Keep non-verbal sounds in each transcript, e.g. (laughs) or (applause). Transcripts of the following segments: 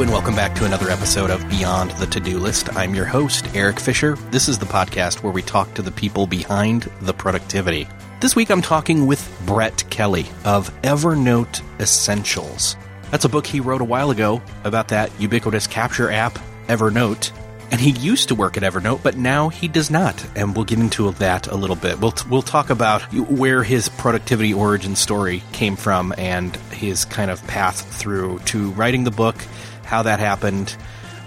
And welcome back to another episode of Beyond the To Do List. I'm your host, Eric Fisher. This is the podcast where we talk to the people behind the productivity. This week I'm talking with Brett Kelly of Evernote Essentials. That's a book he wrote a while ago about that ubiquitous capture app, Evernote. And he used to work at Evernote, but now he does not. And we'll get into that a little bit. We'll, we'll talk about where his productivity origin story came from and his kind of path through to writing the book how that happened.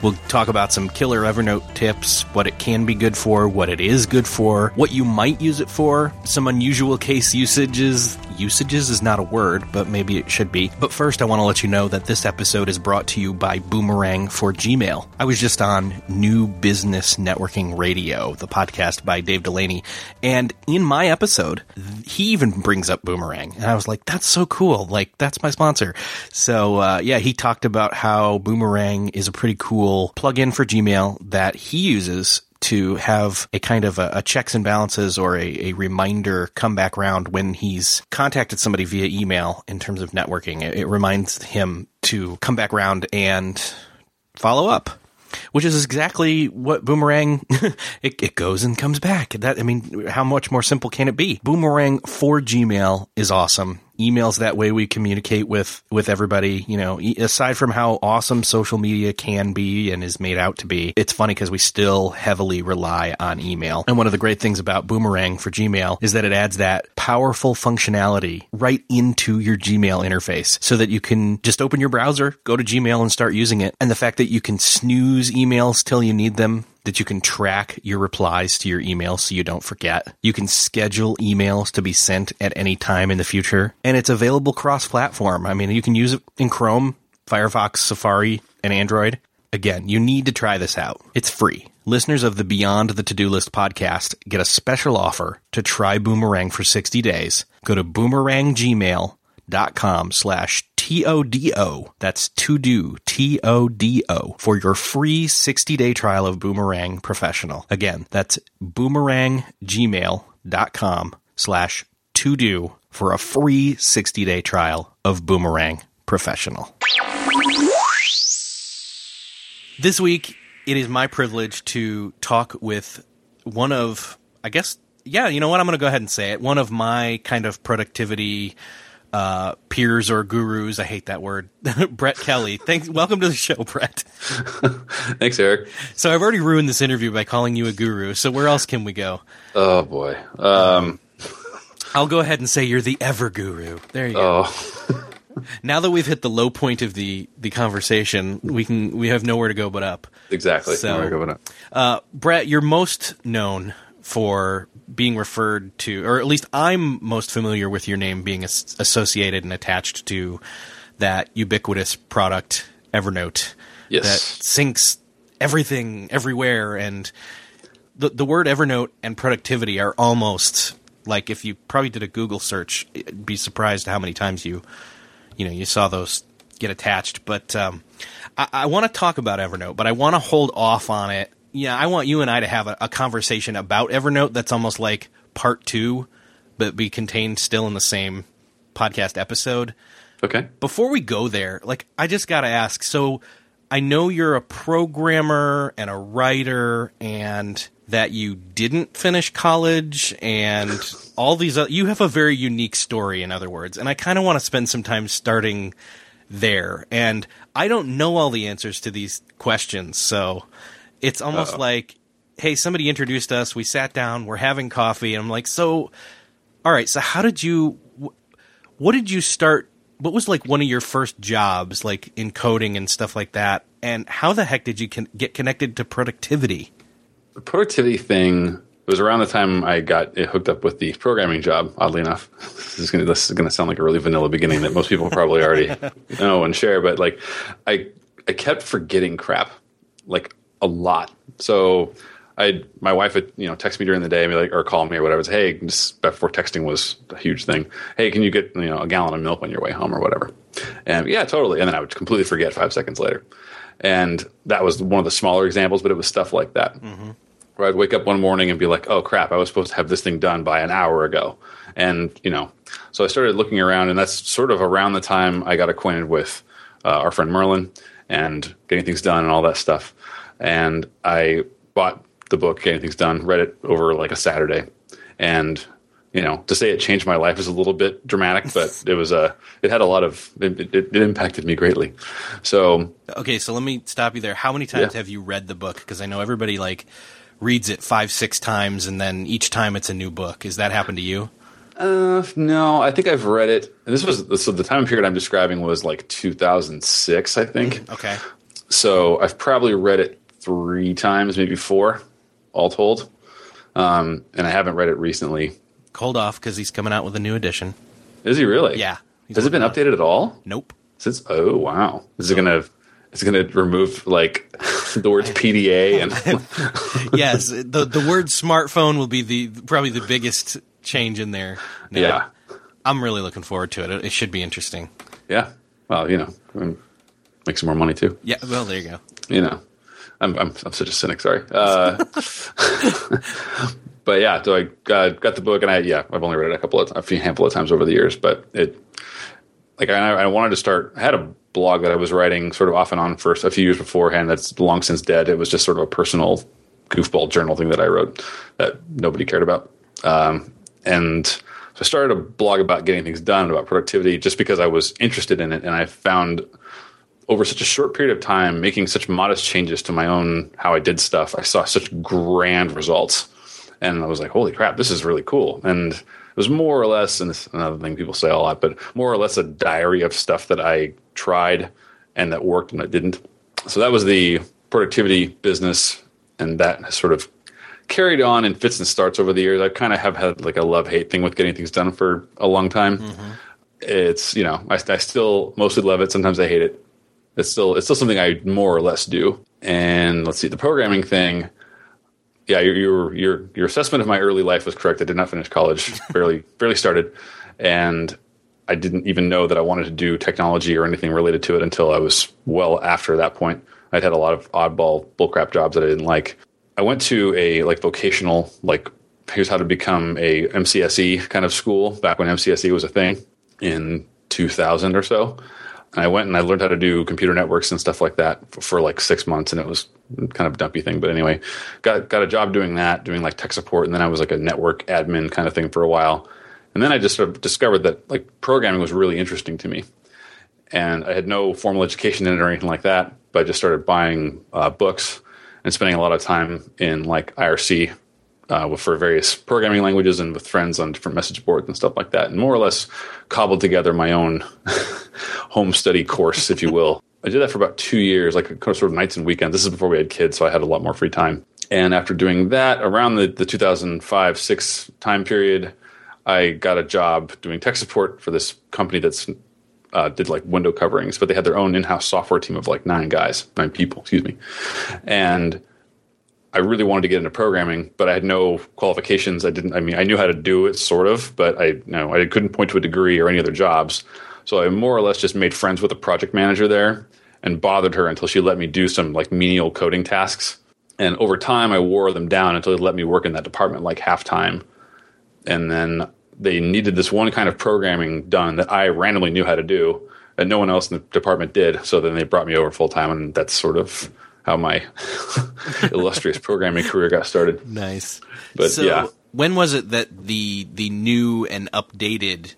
We'll talk about some killer Evernote tips, what it can be good for, what it is good for, what you might use it for, some unusual case usages. Usages is not a word, but maybe it should be. But first, I want to let you know that this episode is brought to you by Boomerang for Gmail. I was just on New Business Networking Radio, the podcast by Dave Delaney, and in my episode, he even brings up Boomerang. And I was like, that's so cool. Like, that's my sponsor. So, uh, yeah, he talked about how Boomerang is a pretty cool plugin for Gmail that he uses to have a kind of a, a checks and balances or a, a, reminder come back round when he's contacted somebody via email in terms of networking. It, it reminds him to come back round and follow up. Which is exactly what Boomerang (laughs) it, it goes and comes back. That I mean, how much more simple can it be? Boomerang for Gmail is awesome emails that way we communicate with with everybody you know aside from how awesome social media can be and is made out to be it's funny because we still heavily rely on email. And one of the great things about boomerang for gmail is that it adds that powerful functionality right into your gmail interface so that you can just open your browser go to gmail and start using it. And the fact that you can snooze emails till you need them that you can track your replies to your email so you don't forget. You can schedule emails to be sent at any time in the future. And it's available cross platform. I mean, you can use it in Chrome, Firefox, Safari, and Android. Again, you need to try this out. It's free. Listeners of the Beyond the To-Do List podcast get a special offer to try Boomerang for 60 days. Go to boomeranggmail.com slash T-O-D-O. That's to do, T-O-D-O, for your free 60-day trial of Boomerang Professional. Again, that's boomeranggmail.com slash to do for a free 60-day trial of Boomerang Professional. This week, it is my privilege to talk with one of, I guess, yeah, you know what? I'm going to go ahead and say it. One of my kind of productivity uh, peers or gurus. I hate that word. (laughs) Brett Kelly. Thanks. Welcome to the show, Brett. (laughs) Thanks, Eric. So I've already ruined this interview by calling you a guru. So where else can we go? Oh boy. Um, (laughs) I'll go ahead and say you're the ever guru. There you go. oh, Now that we've hit the low point of the the conversation, we can we have nowhere to go but up. exactly. So- Where we're going up. Uh, Brett, you're most known for being referred to, or at least I'm most familiar with your name being as- associated and attached to that ubiquitous product, Evernote, Yes. that syncs everything everywhere. And the the word Evernote and productivity are almost like if you probably did a Google search, be surprised how many times you you know you saw those get attached. But um, I, I want to talk about Evernote, but I want to hold off on it. Yeah, I want you and I to have a, a conversation about Evernote that's almost like part two, but be contained still in the same podcast episode. Okay. Before we go there, like I just got to ask. So I know you're a programmer and a writer, and that you didn't finish college, and all these. Other, you have a very unique story, in other words, and I kind of want to spend some time starting there. And I don't know all the answers to these questions, so it's almost like, hey, somebody introduced us. We sat down. We're having coffee, and I'm like, so, all right. So how did you? What did you start what was like one of your first jobs, like in coding and stuff like that? And how the heck did you con- get connected to productivity? The productivity thing was around the time I got hooked up with the programming job. Oddly enough, (laughs) this is going to this is going to sound like a really vanilla beginning that most people probably already (laughs) know and share. But like, I I kept forgetting crap, like a lot. So I my wife would you know text me during the day, and be like or call me or whatever. Say, hey, just before texting was a huge thing. Hey, can you get you know a gallon of milk on your way home or whatever? And yeah, totally. And then I would completely forget five seconds later. And that was one of the smaller examples, but it was stuff like that. Mm-hmm. Where I'd wake up one morning and be like, oh crap, I was supposed to have this thing done by an hour ago. And you know, so I started looking around, and that's sort of around the time I got acquainted with uh, our friend Merlin and getting things done and all that stuff. And I bought the book Getting Things Done, read it over like a Saturday, and you know, to say it changed my life is a little bit dramatic, but (laughs) it was a it had a lot of it, it, it impacted me greatly. So okay, so let me stop you there. How many times yeah. have you read the book? Because I know everybody like reads it five six times, and then each time it's a new book. Has that happened to you? Uh, no, I think I've read it. This was so the time period I'm describing was like 2006, I think. Okay. So I've probably read it three times, maybe four all told. Um, and I haven't read it recently. Hold off because he's coming out with a new edition. Is he really? Yeah. Has it been updated at all? Nope. Since oh wow, is it gonna is it gonna remove like (laughs) the words PDA (laughs) and (laughs) yes, the the word smartphone will be the probably the biggest change in there. Now. Yeah, I'm really looking forward to it. It should be interesting. Yeah. Well, you know, make some more money too. Yeah. Well, there you go. You know. I'm, I'm, I'm such a cynic. Sorry. Uh, (laughs) but yeah, so I got, got, the book, and I yeah, I've only read it a couple of a few handful of times over the years, but it like I, I wanted to start. I had a blog that I was writing sort of off and on for a few years beforehand. That's long since dead. It was just sort of a personal goofball journal thing that I wrote that nobody cared about. Um, and so I started a blog about getting things done, about productivity, just because I was interested in it, and I found over such a short period of time, making such modest changes to my own how I did stuff, I saw such grand results. And I was like, holy crap, this is really cool. And it was more or less, and this another thing people say a lot, but more or less a diary of stuff that I tried and that worked and that didn't. So that was the productivity business, and that has sort of carried on in fits and starts over the years. I kind of have had like a love hate thing with getting things done for a long time. Mm-hmm. It's you know I, I still mostly love it. Sometimes I hate it it's still it's still something I more or less do. And let's see, the programming thing. Yeah, your your your your assessment of my early life was correct. I did not finish college. (laughs) barely barely started, and I didn't even know that I wanted to do technology or anything related to it until I was well after that point. I'd had a lot of oddball bullcrap jobs that I didn't like. I went to a like vocational like here's how to become a MCSE kind of school back when MCSE was a thing in 2000 or so I went and I learned how to do computer networks and stuff like that for, for, like six months, and it was kind of a dumpy thing. But anyway, got got a job doing that, doing like tech support, and then I was like a network admin kind of thing for a while. And then I just sort of discovered that like programming was really interesting to me, and I had no formal education in it or anything like that. But I just started buying uh, books and spending a lot of time in like IRC uh, for various programming languages and with friends on different message boards and stuff like that, and more or less cobbled together my own (laughs) home study course, if you will. I did that for about two years, like sort of nights and weekends. This is before we had kids, so I had a lot more free time. And after doing that, around the, the 2005 6 time period, I got a job doing tech support for this company that's uh, did like window coverings, but they had their own in-house software team of like nine guys, nine people, excuse me. And I really wanted to get into programming, but I had no qualifications. I didn't. I mean, I knew how to do it, sort of, but I you know I couldn't point to a degree or any other jobs. So I more or less just made friends with a project manager there and bothered her until she let me do some like menial coding tasks. And over time, I wore them down until they let me work in that department like half time. And then they needed this one kind of programming done that I randomly knew how to do, and no one else in the department did. So then they brought me over full time, and that's sort of how my (laughs) illustrious programming career got started. Nice. But so yeah. When was it that the the new and updated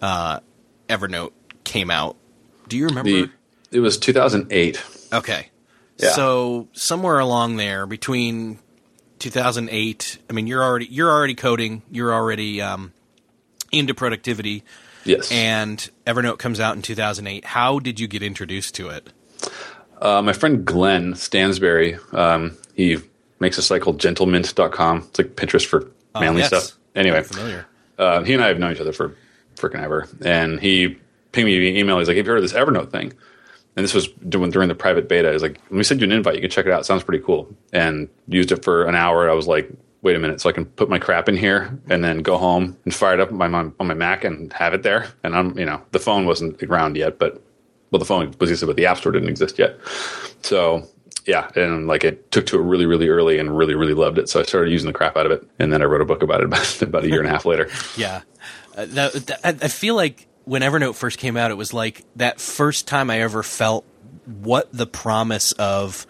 uh, Evernote came out? Do you remember? The, it was 2008. Okay. Yeah. So somewhere along there between 2008, I mean you're already you're already coding, you're already um, into productivity. Yes. And Evernote comes out in 2008. How did you get introduced to it? Uh, my friend Glenn Stansberry, um, he makes a site called gentlemint.com. It's like Pinterest for manly yes. stuff. Anyway, familiar. uh, he and I have known each other for freaking ever. And he pinged me an email. He's like, Have you heard of this Evernote thing? And this was doing during the private beta. He's like, Let me send you an invite. You can check it out. It sounds pretty cool. And used it for an hour. I was like, Wait a minute. So I can put my crap in here and then go home and fire it up on my, on my Mac and have it there. And I'm, you know, the phone wasn't around yet, but well, the phone was existed, but the App Store didn't exist yet. So yeah, and like it took to it really, really early, and really, really loved it. So I started using the crap out of it, and then I wrote a book about it about, (laughs) about a year and a half later. Yeah. Uh, that, that, I I feel like when Evernote first came out, it was like that first time I ever felt what the promise of,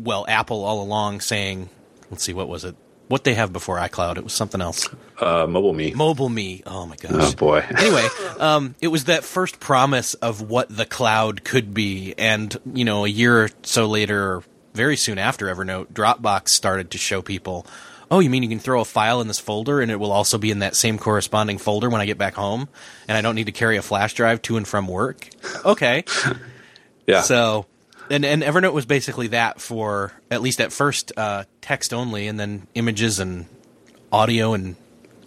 well, Apple all along saying, let's see, what was it? What they have before iCloud? It was something else. Uh, Mobile Me. Mobile Me. Oh my gosh. Oh boy. (laughs) anyway, um, it was that first promise of what the cloud could be, and you know, a year or so later, very soon after Evernote, Dropbox started to show people. Oh, you mean you can throw a file in this folder and it will also be in that same corresponding folder when I get back home, and I don't need to carry a flash drive to and from work? Okay, (laughs) Yeah. so. And, and Evernote was basically that for at least at first uh, text only, and then images and audio and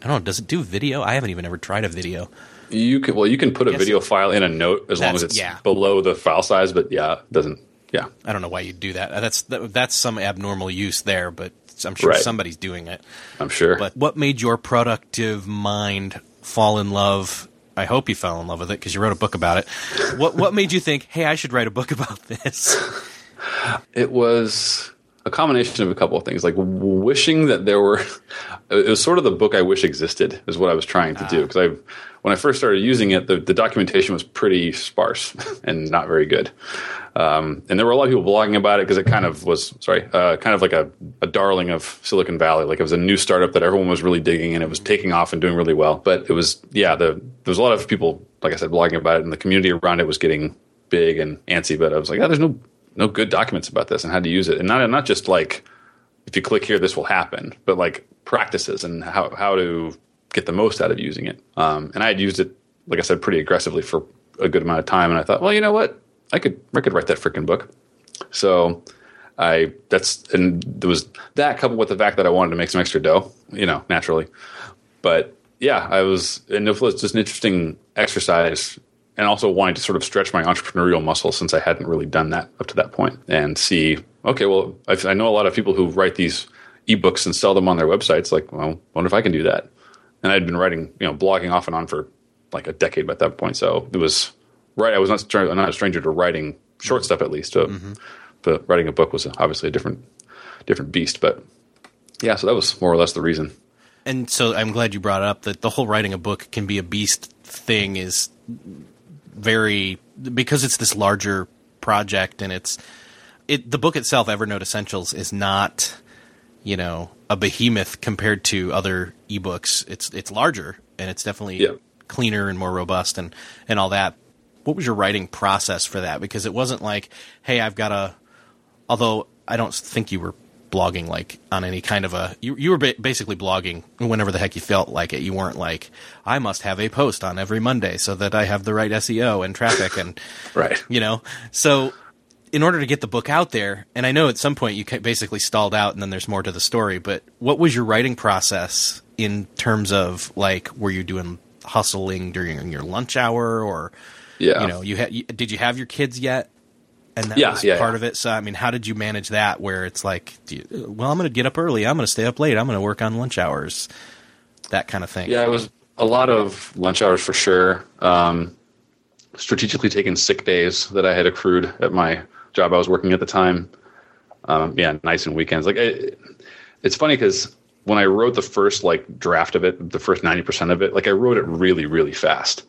I don't know. Does it do video? I haven't even ever tried a video. you can well, you can put a video file in a note as long as it's yeah. below the file size. But yeah, it doesn't. Yeah. I don't know why you'd do that. That's that, that's some abnormal use there, but I'm sure Right. somebody's doing it. I'm sure. But what made your productive mind fall in love? I hope you fell in love with it because you wrote a book about it. What what made you think, hey, I should write a book (laughs) about this? it was a combination of a couple of things like wishing that there were (laughs) it was sort of the book i wish existed is what i was trying to do ah. because i when i first started using it the, the documentation was pretty sparse (laughs) and not very good. Um, and there were a lot of people blogging about it because it kind of was sorry uh, kind of like a, a darling of silicon valley. Like it was a new startup that everyone was really digging and it was taking off and doing really well. But it was yeah the, there was a lot of people like i said blogging about it and the community around it was getting big and antsy. But i was like oh, there's no no good documents about this and how to use it. And not not just like if you click here this will happen but like practices and how how to get the most out of using it um, and i had used it like i said pretty aggressively for a good amount of time and i thought well you know what i could i could write that freaking book so i that's and there was that coupled with the fact that i wanted to make some extra dough you know naturally but yeah, I was, and it was just an interesting exercise, and also wanting to sort of stretch my entrepreneurial muscle since I hadn't really done that up to that point, and see, okay, well, I, I know a lot of people who write these ebooks and sell them on their websites. Like, well, I wonder if I can do that. And I'd been writing, you know, blogging off and on for like a decade by that point, so it was right. I was not I'm not a stranger to writing short stuff, at least. Uh, But writing a book was obviously a different different beast. But yeah, so that was more or less the reason. and so I'm glad you brought up that the whole writing a book can be a beast thing is very because it's this larger project and it's it the book itself Evernote Essentials is not you know a behemoth compared to other ebooks. It's it's larger and it's definitely Yeah. cleaner and more robust and and all that. What was your writing process for that? Because it wasn't like hey I've got a although I don't think you were blogging like on any kind of a you, you were ba- basically blogging whenever the heck you felt like it. You weren't like I must have a post on every Monday so that I have the right SEO and traffic and (laughs) Right. you know? So in order to get the book out there and I know at some point you basically stalled out and then there's more to the story but what was your writing process in terms of like were you doing hustling during your lunch hour or Yeah. you know you had did you have your kids yet and that Yeah, was yeah, part yeah. of it so i mean how did you manage that where it's like do you, well i'm going to get up early i'm going to stay up late i'm going to work on lunch hours that kind of thing Yeah, it was a lot of lunch hours for sure. Um, strategically taking sick days that I had accrued at my job I was working at the time. Um, yeah, nights and weekends. Like it, it's funny because when I wrote the first like draft of it, the first ninety percent of it, like I wrote it really, really fast,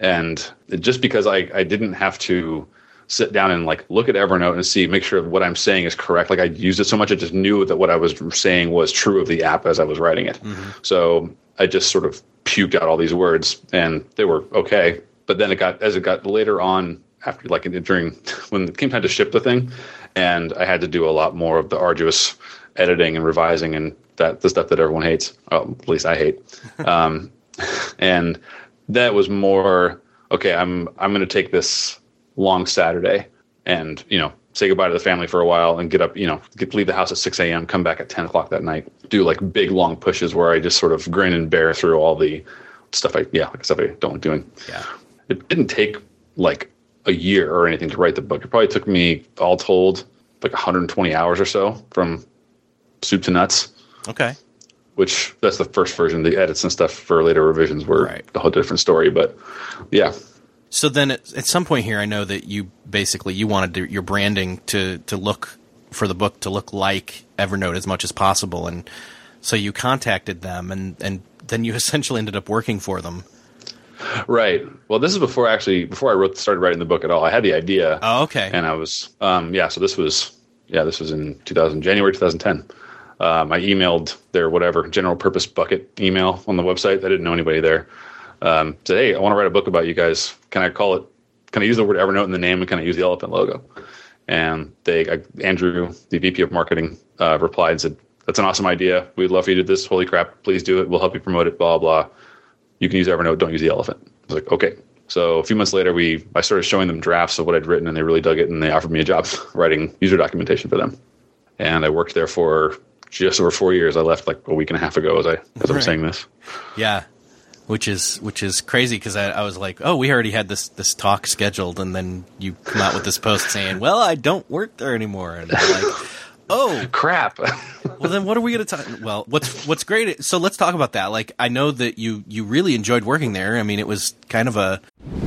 and it, just because I I didn't have to sit down and like look at Evernote and see make sure what I'm saying is correct. Like I used it so much, I just knew that what I was saying was true of the app as I was writing it. So I just sort of puked out all these words, and they were okay. But then it got as it got later on after like during (laughs) when it came time to ship the thing, and I had to do a lot more of the arduous editing and revising and that the stuff that everyone hates. Well, at least I hate. (laughs) um, and that was more okay. I'm I'm going to take this long Saturday and you know say goodbye to the family for a while and get up. You know, get leave the house at six a.m. Come back at ten o'clock that night. Do like big long pushes where I just sort of grin and bear through all the stuff I yeah like stuff I don't like doing. Yeah. It didn't take like a year or anything to write the book. It probably took me all told like 120 hours or so from soup to nuts. Okay. Which that's the first version. The edits and stuff for later revisions were Right. a whole different story. But yeah, So then, at, at some point here, I know that you basically you wanted to, your branding to to look for the book to look like Evernote as much as possible, and so you contacted them, and and then you (laughs) essentially ended up working for them. Right. Well, this is before actually before I wrote started writing the book at all. I had the idea. Oh, okay. and I was um, yeah. So this was yeah. This was in 2000 January 2010. Um, I emailed their whatever general purpose bucket email on the website. I didn't know anybody there. Um, said, hey, I want to write a book about you guys. Can I call it? Can I use the word Evernote in the name and can I use the elephant logo? And they, I, Andrew, the VP of marketing, uh, replied and said, "That's an awesome idea. We'd love for you to do this. Holy crap! Please do it. We'll help you promote it. Blah blah. You can use Evernote. Don't use the elephant." I was like, "Okay." So a few months later, we I started showing them drafts of what I'd written, and they really dug it, and they offered me a job (laughs) writing user documentation for them. And I worked there for just over four years. I left like a week and a half ago as I as I'm saying this. Yeah, which is which is crazy because I, I was like, oh, we already had this this talk scheduled, and then you come out with this post saying, well, I don't work there anymore, and I'm like, oh, Crap. well, then what are we going to talk? Well, what's what's great? So let's talk about that. Like, I know that you you really enjoyed working there. I mean, it was kind of a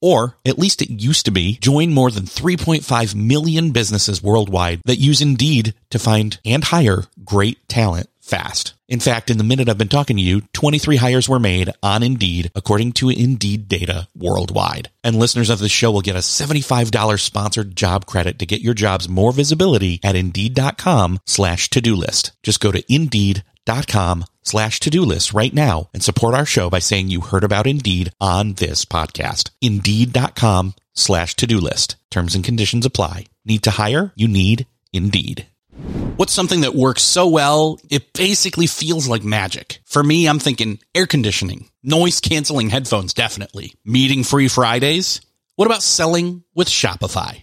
Or, at least it used to be, join more than 3.5 million businesses worldwide that use Indeed to find and hire great talent fast. In fact, in the minute I've been talking to you, 23 hires were made on Indeed, according to Indeed data worldwide. And listeners of this show will get a $75 sponsored job credit to get your jobs more visibility at Indeed.com slash to-do list. Just go to Indeed.com slash to-do list right now and support our show by saying you heard about Indeed on this podcast. Indeed.com slash to-do list. Terms and conditions apply. Need to hire? You need Indeed. What's something that works so well, it basically feels like magic? For me, I'm thinking air conditioning, noise canceling headphones, definitely. Meeting free Fridays? What about selling with Shopify?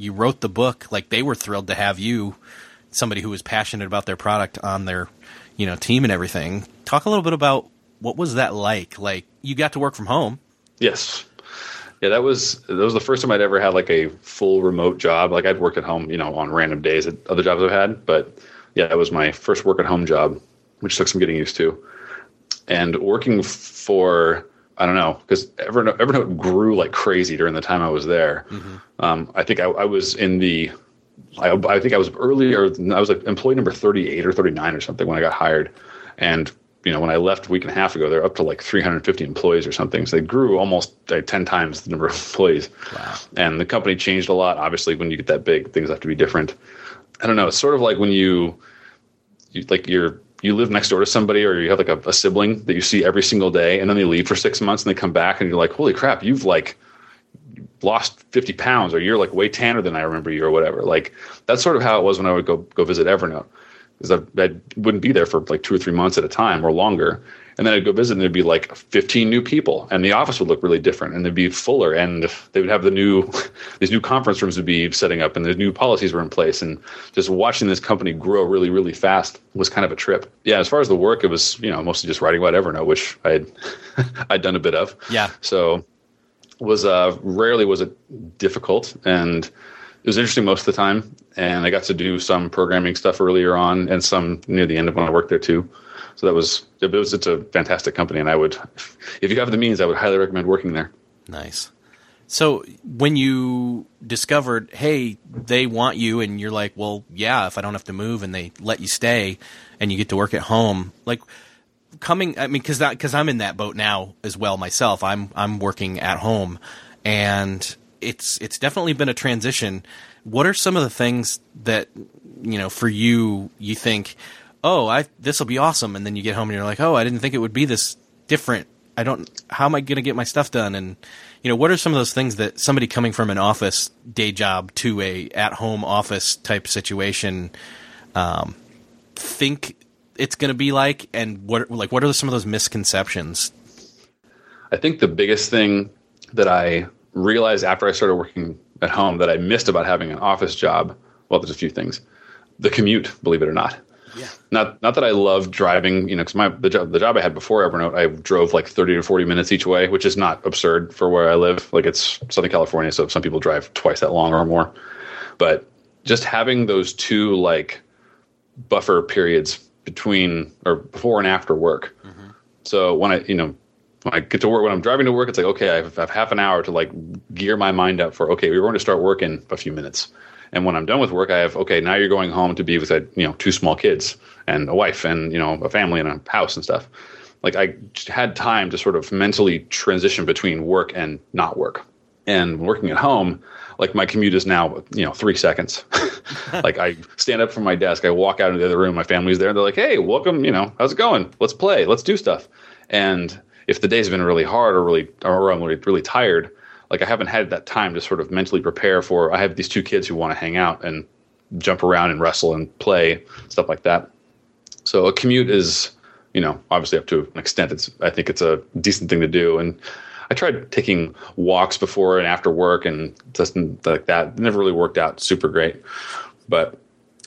you wrote the book. Like they were thrilled to have you, somebody who was passionate about their product, on their you know team and everything. Talk a little bit about what was that like. Like you got to work from home. Yes. Yeah, that was that was the first time I'd ever had like a full remote job. Like I'd worked at home, you know, on random days at other jobs I've had, but yeah, that was my first work at home job, which took some getting used to. And working for I don't know because Evernote, Evernote grew like crazy during the time I was there. Mm-hmm. Um, I think I, I, was in the, I, I, think I was earlier. I was like employee number thirty eight or thirty nine or something when I got hired, and you know when I left a week and a half ago, they're up to like three hundred fifty employees or something. So they grew almost like ten times the number of (laughs) employees. Wow. And the company changed a lot. Obviously, when you get that big, things have to be different. I don't know. It's sort of like when you, you like you're you live next door to somebody or you have like a, a, sibling that you see every single day and then they leave for six months and they come back and you're like holy crap you've like lost 50 pounds or you're like way tanner than i remember you or whatever. Like that's sort of how it was when i would go go visit evernote because I, I wouldn't be there for like two or three months at a time or longer and then I'd go visit and there'd be like 15 new people and the office would look really different and they'd be fuller and they would have the new (laughs) these new conference rooms would be setting up and the new policies were in place. And just watching this company grow really really fast was kind of a trip. Yeah as far as the work it was you know mostly just writing about evernote which i'd (laughs) i'd done a bit of. Yeah. So was uh rarely was it difficult and it was interesting most of the time. And i got to do some programming stuff earlier on and some near the end of when i worked there too so that was it was it's a fantastic company, and I would, if you have the means, I would highly recommend working there. Nice. So when you discovered, hey, they want you, and you're like, well, yeah, if I don't have to move, and they let you stay, and you get to work at home, like coming, I mean, because that because I'm in that boat now as well myself. I'm I'm working at home, and it's it's definitely been a transition. What are some of the things that you know for you you think? Oh, I this will be awesome, and then you get home and you're like, oh, I didn't think it would be this different. I don't. How am I going to get my stuff done? And you know, what are some of those things that somebody coming from an office day job to a at home office type situation um, think it's going to be like, and what like what are some of those misconceptions? I think the biggest thing that I realized after I started working at home that I missed about having an office job. Well, there's a few things. The commute, believe it or not. Yeah. Not not that I love driving, you know, because my the job the job I had before Evernote, I drove like thirty to forty minutes each way, which is not absurd for where I live. Like it's Southern California, so some people drive twice that long or more. But just having those two like buffer periods between or before and after work. Mm-hmm. So when I you know when I get to work when I'm driving to work, it's like okay, I have, I have half an hour to like gear my mind up for okay, we're going to start work in a few minutes and when I'm done with work, I have okay. Now you're going home to be with a, you know two small kids and a wife and you know a family and a house and stuff. Like I had time to sort of mentally transition between work and not work. And working at home, like my commute is now you know three seconds. (laughs) like I stand up from my desk, I walk out into the other room, my family's there, and they're like, "Hey, welcome. You know, how's it going? Let's play. Let's do stuff." And if the day's been really hard or really or I'm really, really tired, like I haven't had that time to sort of mentally prepare for. I have these two kids who want to hang out and jump around and wrestle and play stuff like that. So a commute is, you know, obviously up to an extent. It's I think it's a decent thing to do. And I tried taking walks before and after work and just like that. It never really worked out super great. But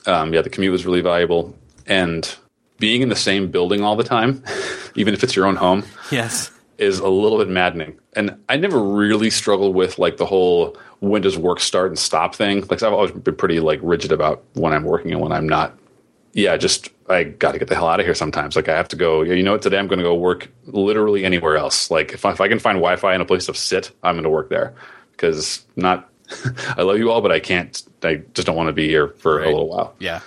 um, yeah, the commute was really valuable. And being in the same building all the time, (laughs) even if it's your own home, yes, is a little bit maddening. And I never really struggled with like the whole when does work start and stop thing. Like I've always been pretty like rigid about when I'm working and when I'm not. Yeah, just I got to get the hell out of here sometimes. Like I have to go. You know what? Today I'm going to go work literally anywhere else. Like if I, if I can find Wi-Fi and a place to sit, I'm going to work there because not. (laughs) I love you all, but I can't. I just don't want to be here for right. a little while. Yeah.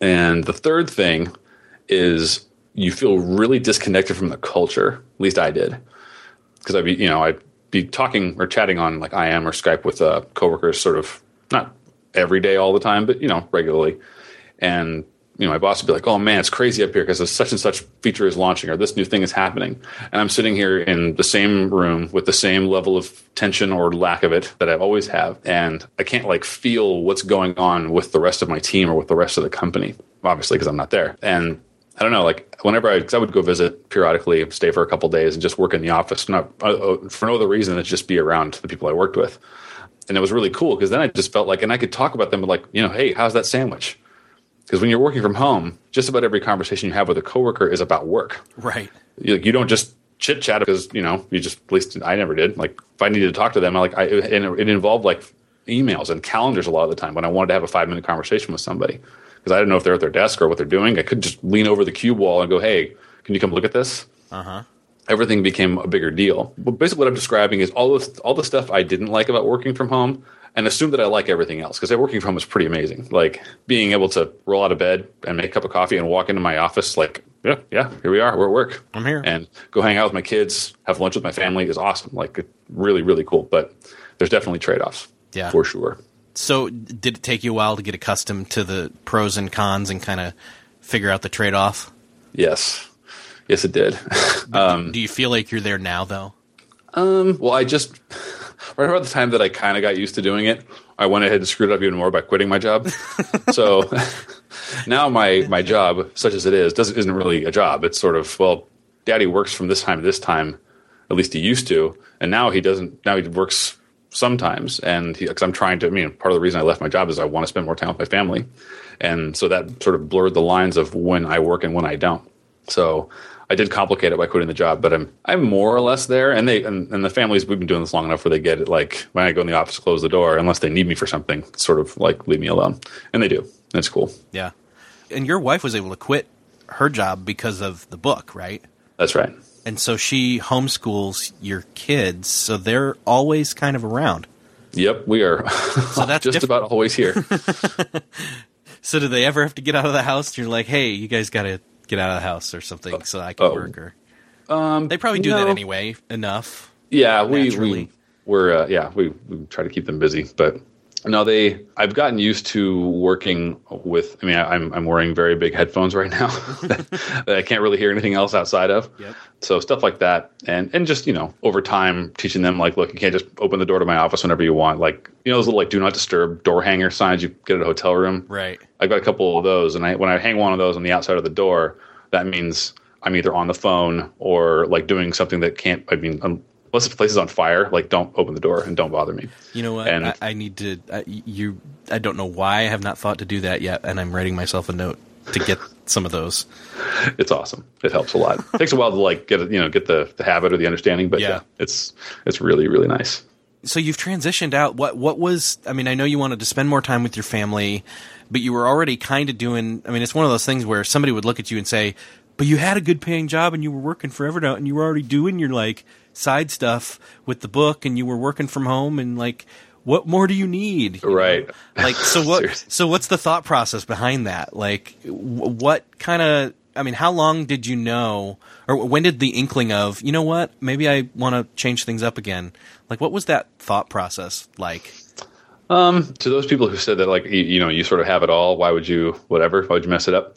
And the third thing is you feel really disconnected from the culture. At least I did because I'd be, you know, I'd be talking or chatting on like IM or Skype with uh, coworkers, sort of not every day, all the time, but you know, regularly. And you know, my boss would be like, "Oh man, it's crazy up here because such and such feature is launching or this new thing is happening," and I'm sitting here in the same room with the same level of tension or lack of it that I always have, and I can't like feel what's going on with the rest of my team or with the rest of the company, obviously because I'm not there. And I don't know, like whenever I, cause I would go visit periodically, stay for a couple days, and just work in the office, not uh, uh, for no other reason than just be around the people I worked with. And it was really cool because then I just felt like, and I could talk about them like, you know, hey, how's that sandwich? Because when you're working from home, just about every conversation you have with a coworker is about work. Right. You, you don't just chit chat because you know you just at least I never did. Like if I needed to talk to them, I like I and it involved like emails and calendars a lot of the time when I wanted to have a five minute conversation with somebody because I didn't know if they're at their desk or what they're doing. I could just lean over the cube wall and go, "Hey, can you come look at this?" Uh huh. everything became a bigger deal. But basically, what I'm describing is all the all the stuff I didn't like about working from home, and assume that I like everything else because working from home is pretty amazing. Like being able to roll out of bed and make a cup of coffee and walk into my office, like yeah, yeah, here we are, we're at work. I'm here, and go hang out with my kids, have lunch with my family is awesome. Like really, really cool. But there's definitely trade offs. Yeah, for sure. So, did it take you a while to get accustomed to the pros and cons and kind of figure out the trade off? Yes, yes, it did. (laughs) um, do you feel like you're there now, though? Um, well, I just (laughs) right about the time that I kind of got used to doing it, I went ahead and screwed up even more by quitting my job. (laughs) so now my my job, such as it is, doesn't isn't really a job. It's sort of well, Daddy works from this time to this time. At least he used to, and now he doesn't. Now he works sometimes and because i'm trying to i mean part of the reason i left my job is i want to spend more time with my family and so that sort of blurred the lines of when i work and when i don't. So i did complicate it by quitting the job but i'm i'm more or less there and they and, and the families we've been doing this long enough where they get it like when i go in the office close the door unless they need me for something sort of like leave me alone and they do. That's cool. Yeah. And your wife was able to quit her job because of the book right? That's right and so she homeschools your kids, so they're always kind of around. Yep, we are. (laughs) So that's just diff- about always here. (laughs) so do they ever have to get out of the house? You're like, hey, you guys got to get out of the house or something, so I can oh. work. Or um, they probably do no. that anyway. Enough. Yeah, we we we're uh, yeah we, we try to keep them busy, but no, they. I've gotten used to working with. I mean, I, am I'm wearing very big headphones right now (laughs) that I can't really hear anything else outside of. Yep. So stuff like that, and and just you know, over time, teaching them like, look, you can't just open the door to my office whenever you want. Like you know, those little like do not disturb door hanger signs you get at a hotel room. Right. I've got a couple of those, and I when I hang one of those on the outside of the door, that means I'm either on the phone or like doing something that can't. I mean, unless the place is on fire, like don't open the door and don't bother me. You know what? And, I, I need to. I, you. I don't know why I have not thought to do that yet, and I'm writing myself a note to get (laughs) some of those. It's awesome. It helps a lot. It takes a while to like get you know get the, the habit or the understanding, but yeah. yeah, it's it's really really nice. So you've transitioned out. What what was? I mean, I know you wanted to spend more time with your family, but you were already kind of doing. I mean, it's one of those things where somebody would look at you and say, "But you had a good paying job and you were working forever now, and you were already doing your like." Side stuff with the book and you were working from home and like what more do you need? You right. Know? (laughs) like so what so what's the thought process behind that? Like what kind of i mean how long did you know or when did the inkling of you know what maybe i want to change things up again? Like what was that thought process like? Um to those people who said that like you, you know you sort of have it all why would you whatever why would you mess it up?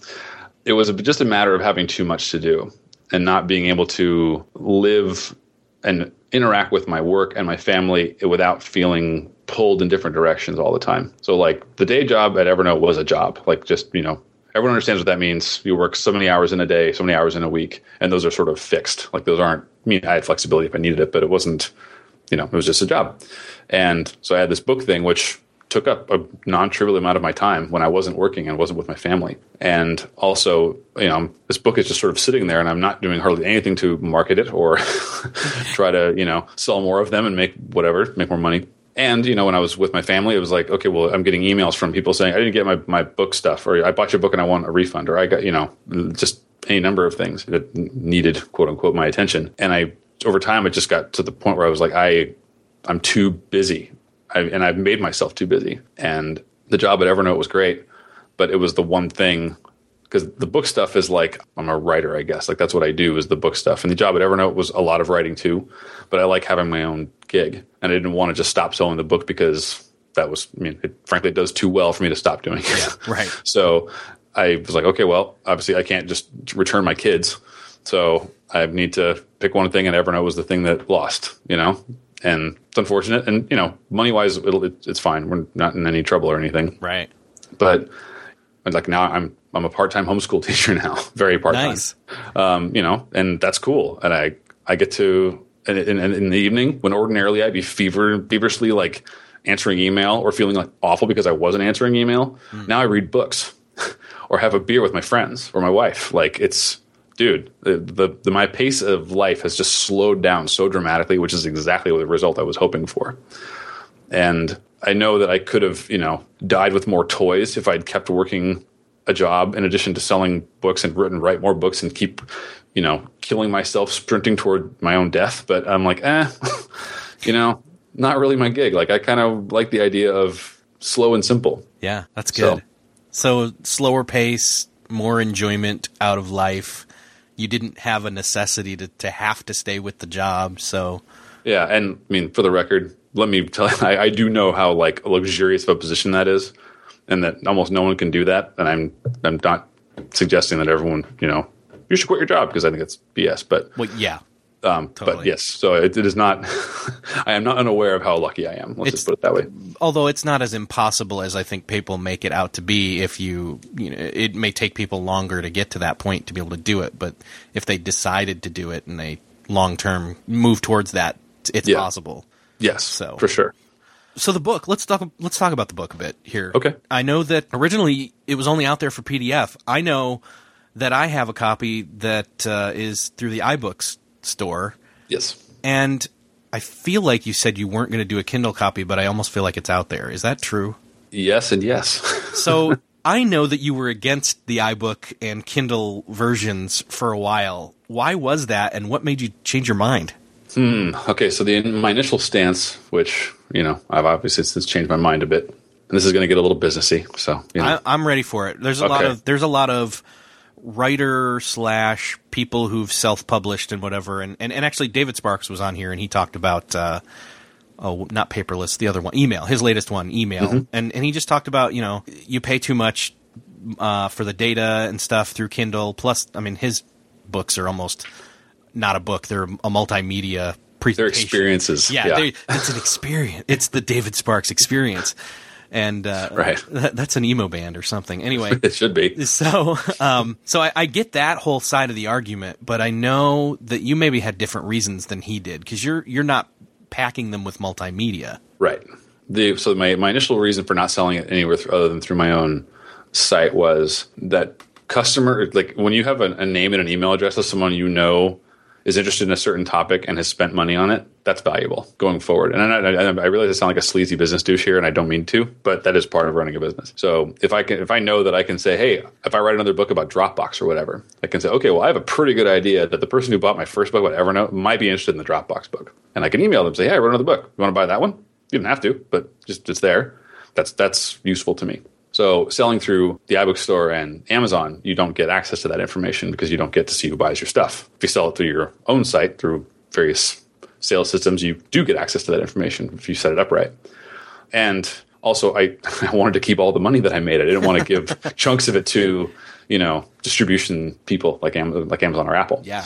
It was just a matter of having too much to do and not being able to live and interact with my work and my family without feeling pulled in different directions all the time. So like the day job at Evernote was a job. Like just, you know, everyone understands what that means. You work so many hours in a day, so many hours in a week, and those are sort of fixed. Like those aren't I mean I had flexibility if I needed it, but it wasn't, you know, it was just a job. And so I had this book thing which took up a non-trivial amount of my time when I wasn't working and wasn't with my family. And also, you know, this book is just sort of sitting there and I'm not doing hardly anything to market it or (laughs) try to, you know, sell more of them and make whatever, make more money. And, you know, when I was with my family, it was like, okay, well, I'm getting emails from people saying, I didn't get my, my book stuff, or I bought your book and I want a refund, or I got, you know, just any number of things that needed, quote unquote, my attention. And I, over time, it just got to the point where I was like, I, I'm too busy I, and I've made myself too busy. And the job at Evernote was great, but it was the one thing because the book stuff is like I'm a writer, I guess. Like that's what I do is the book stuff. And the job at Evernote was a lot of writing too, but I like having my own gig, and I didn't want to just stop selling the book because that was, I mean, it, frankly, it does too well for me to stop doing it. Yeah, right. (laughs) so I was like, okay, well, obviously, I can't just return my kids, so I need to pick one thing, and Evernote was the thing that lost. You know, and it's unfortunate. And you know, money wise, it, it's fine. We're not in any trouble or anything. Right. But like now, I'm I'm a part time homeschool (laughs) teacher now, very part time. Nice. Um, you know, and that's cool. And I I get to in, in, in, the evening when ordinarily I'd be fever feverishly like answering email or feeling like awful because I wasn't answering email. Mm. Now I read books (laughs) or have a beer with my friends or my wife. Like it's dude, the, the, the, my pace of life has just slowed down so dramatically, which is exactly the result I was hoping for. And I know that I could have, you know, died with more toys if I'd kept working a job in addition to selling books and written write more books and keep you know killing myself sprinting toward my own death but i'm like eh (laughs) you know not really my gig like i kind of like the idea of slow and simple Yeah, that's good. So, slower pace, more enjoyment out of life. You didn't have a necessity to, to have to stay with the job. So, yeah and i mean for the record let me tell you (laughs) i, I do know how like luxurious of a position that is and that almost no one can do that and i'm i'm not suggesting that everyone you know you should quit your job because i think it's bs but well, yeah. Um, But yes, so it, it is not. (laughs) I am not unaware of how lucky I am. Let's It's- just put it that way. Although it's not as impossible as I think people make it out to be. If you, you know, it may take people longer to get to that point to be able to do it. But if they decided to do it and they long term move towards that, it's Yeah. possible. Yes, So- for sure. So the book, let's talk. Let's talk about the book a bit here. Okay. I know that originally it was only out there for PDF. I know that I have a copy that uh, is through the iBooks store, Yes, and I feel like you said you weren't going to do a Kindle copy, but I almost feel like it's out there. Is that true? yes, and yes. (laughs) So I know that you were against the iBook and Kindle versions for a while. Why was that, and what made you change your mind? Hmm. Okay, so the my initial stance, which you know, I've obviously since changed my mind a bit, and this is going to get a little businessy. So you know, I, I'm ready for it. There's a lot of there's a lot of writer slash people who've self published and whatever, and, and and actually David Sparks was on here and he talked about uh, oh not paperless the other one email his latest one email Mm-hmm. and and he just talked about you know you pay too much uh, for the data and stuff through Kindle plus I mean his books are almost not a book they're a multimedia their experiences. Yeah, they, it's an experience. It's the David Sparks experience, (laughs) and uh, Right. (laughs) that, that's an emo band or something. Anyway, (laughs) it should be. so um, so I, I get that whole side of the argument, but I know that you maybe had different reasons than he did because you're you're not packing them with multimedia. Right. The so my my initial reason for not selling it anywhere th- other than through my own site was that customer like when you have a, a name and an email address of someone you know is interested in a certain topic and has spent money on it, that's valuable going forward. And I, I, I realize I sound like a sleazy business douche here, and I don't mean to, but that is part of running a business. So if I can, if I know that I can say, hey, if I write another book about Dropbox or whatever, I can say, okay, well, I have a pretty good idea that the person who bought my first book Evernote might be interested in the Dropbox book, and I can email them say, hey, I wrote another book. You want to buy that one? You don't have to, but just it's there. That's that's useful to me. So selling through the iBook store and Amazon, you don't get access to that information because you don't get to see who buys your stuff. If you sell it through your own site through various sales systems, you do get access to that information if you set it up right. And also, I, (laughs) I wanted to keep all the money that I made. I didn't want to give (laughs) chunks of it to you know distribution people like Amazon, like Amazon or Apple Yeah,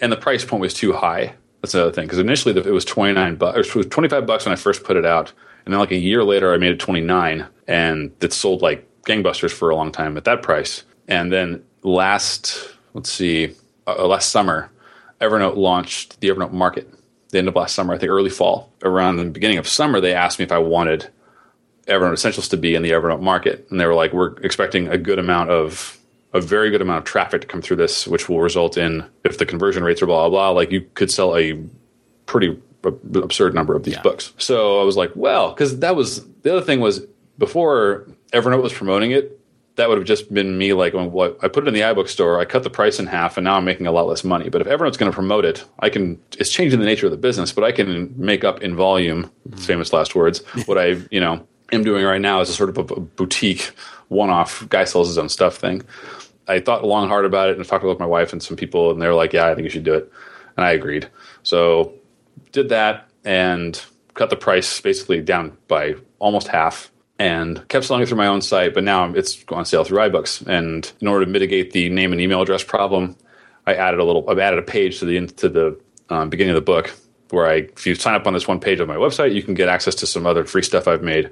and the price point was too high. That's another thing because initially the, it was twenty nine bucks, it was twenty five bucks when I first put it out, and then like a year later I made it twenty nine, and it sold like gangbusters for a long time at that price. And then last, let's see, uh, last summer, Evernote launched the Evernote Market. The end of last summer, I think early fall, around the beginning of summer, they asked me if I wanted Evernote Essentials to be in the Evernote Market, and they were like, "We're expecting a good amount of a very good amount of traffic to come through this, which will result in if the conversion rates are blah blah blah, like you could sell a pretty absurd number of these Yeah. books." So I was like, "Well," because that was the other thing was before Evernote was promoting it, that would have just been me like, what I put it in the iBook store, I cut the price in half, and now I'm making a lot less money. But if Evernote's going to promote it, I can. It's changing the nature of the business, but I can make up in volume. Mm-hmm. Famous last words. (laughs) what I you know am doing right now is a sort of a, a boutique, one-off guy sells his own stuff thing. I thought long and hard about it and talked with my wife and some people, and they were like, "Yeah, I think you should do it," and I agreed. So did that and cut the price basically down by almost half and kept selling it through my own site. But now it's on sale through iBooks. And in order to mitigate the name and email address problem, I added a little. I've added a page to the to the um, beginning of the book where I, if you sign up on this one page of my website, you can get access to some other free stuff I've made,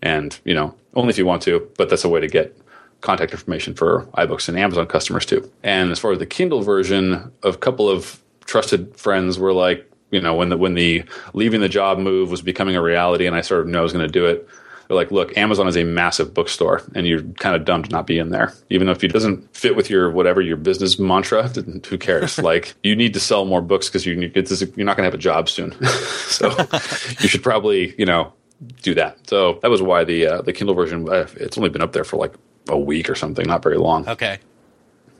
and you know only if you want to. But that's a way to get contact information for iBooks and Amazon customers too. And as far as the Kindle version, a couple of trusted friends were like, you know, when the when the leaving the job move was becoming a reality, and I sort of knew I was going to do it. They're like, look, Amazon is a massive bookstore, and you're kind of dumb to not be in there. Even if it doesn't fit with your whatever your business mantra, who cares? (laughs) like, you need to sell more books because you need, it's, you're not going to have a job soon. (laughs) so you should probably, you know, do that. So that was why the uh, the Kindle version. Uh, it's only been up there for like a week or something, not very long. Okay,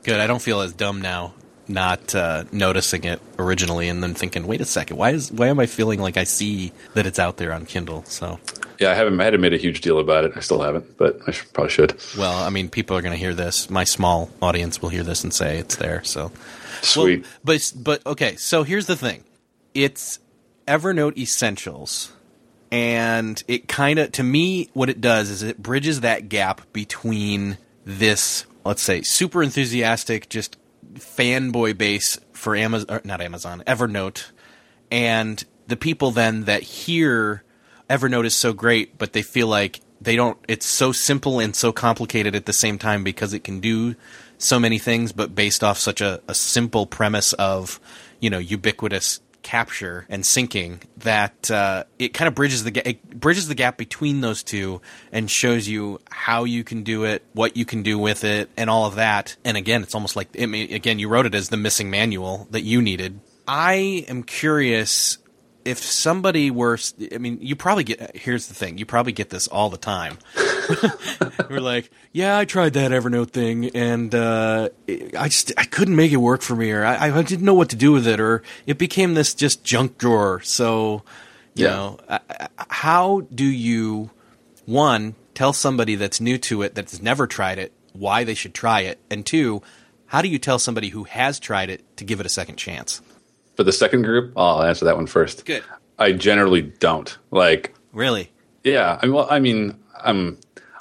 good. I don't feel as dumb now not uh, noticing it originally and then thinking, wait a second, why is why am I feeling like I see that it's out there on Kindle? So Yeah, I haven't I hadn't made a huge deal about it. I still haven't, but I should, probably should. well, I mean, people are going to hear this. My small audience will hear this and say it's there. So Sweet. Well, but but okay, so here's the thing. It's Evernote Essentials. And it kind of to me what it does is it bridges that gap between this let's say super enthusiastic just fanboy base for Amazon not Amazon, Evernote. And the people then that hear Evernote is so great but they feel like they don't it's so simple and so complicated at the same time because it can do so many things but based off such a, a simple premise of you know ubiquitous capture and syncing that uh, it kind of bridges the ga- it bridges the gap between those two and shows you how you can do it, what you can do with it, and all of that. And again, it's almost like I mean, again, you wrote it as the missing manual that you needed. I am curious if somebody were i mean you probably get here's the thing you probably get this all the time. (laughs) We're like yeah i tried that evernote thing and uh, i just i couldn't make it work for me or I, I didn't know what to do with it or it became this just junk drawer. So you Yeah. know how do you one tell somebody that's new to it that's never tried it why they should try it? And two how do you tell somebody who has tried it to give it a second chance For the second group, I'll answer that one first. Good. I generally don't. Like really Yeah, I mean, well, I mean, um,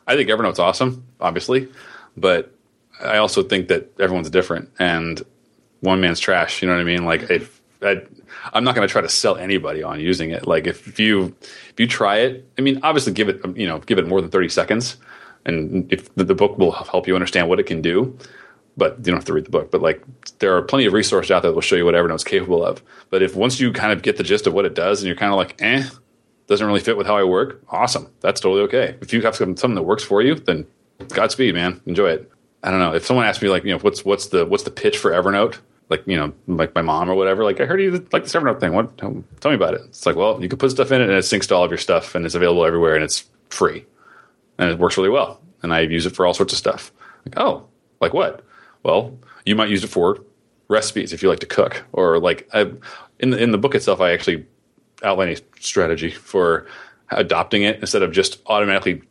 I think Evernote's awesome, obviously, but I also think that everyone's different, and one man's trash. You know what I mean? Like, if I, I'm not going to try to sell anybody on using it. Like, if you if you try it, I mean, obviously, give it you know, give it more than 30 seconds, and if the, the book will help you understand what it can do. But you don't have to read the book. But like, there are plenty of resources out there that will show you what Evernote's capable of. But if once you kind of get the gist of what it does, and you're kind of like, eh, doesn't really fit with how I work, awesome. That's totally okay. If you have something that works for you, then Godspeed, man. Enjoy it. I don't know. If someone asks me like, you know, what's what's the what's the pitch for Evernote? Like, you know, like my mom or whatever. Like, I heard you like this Evernote thing. What? Tell me about it. It's like, well, you can put stuff in it and it syncs to all of your stuff and it's available everywhere and it's free and it works really well. And I use it for all sorts of stuff. Like, oh, like what? Well, you might use it for recipes if you like to cook, or like I, in the in the book itself, I actually outline a strategy for adopting it instead of just automatically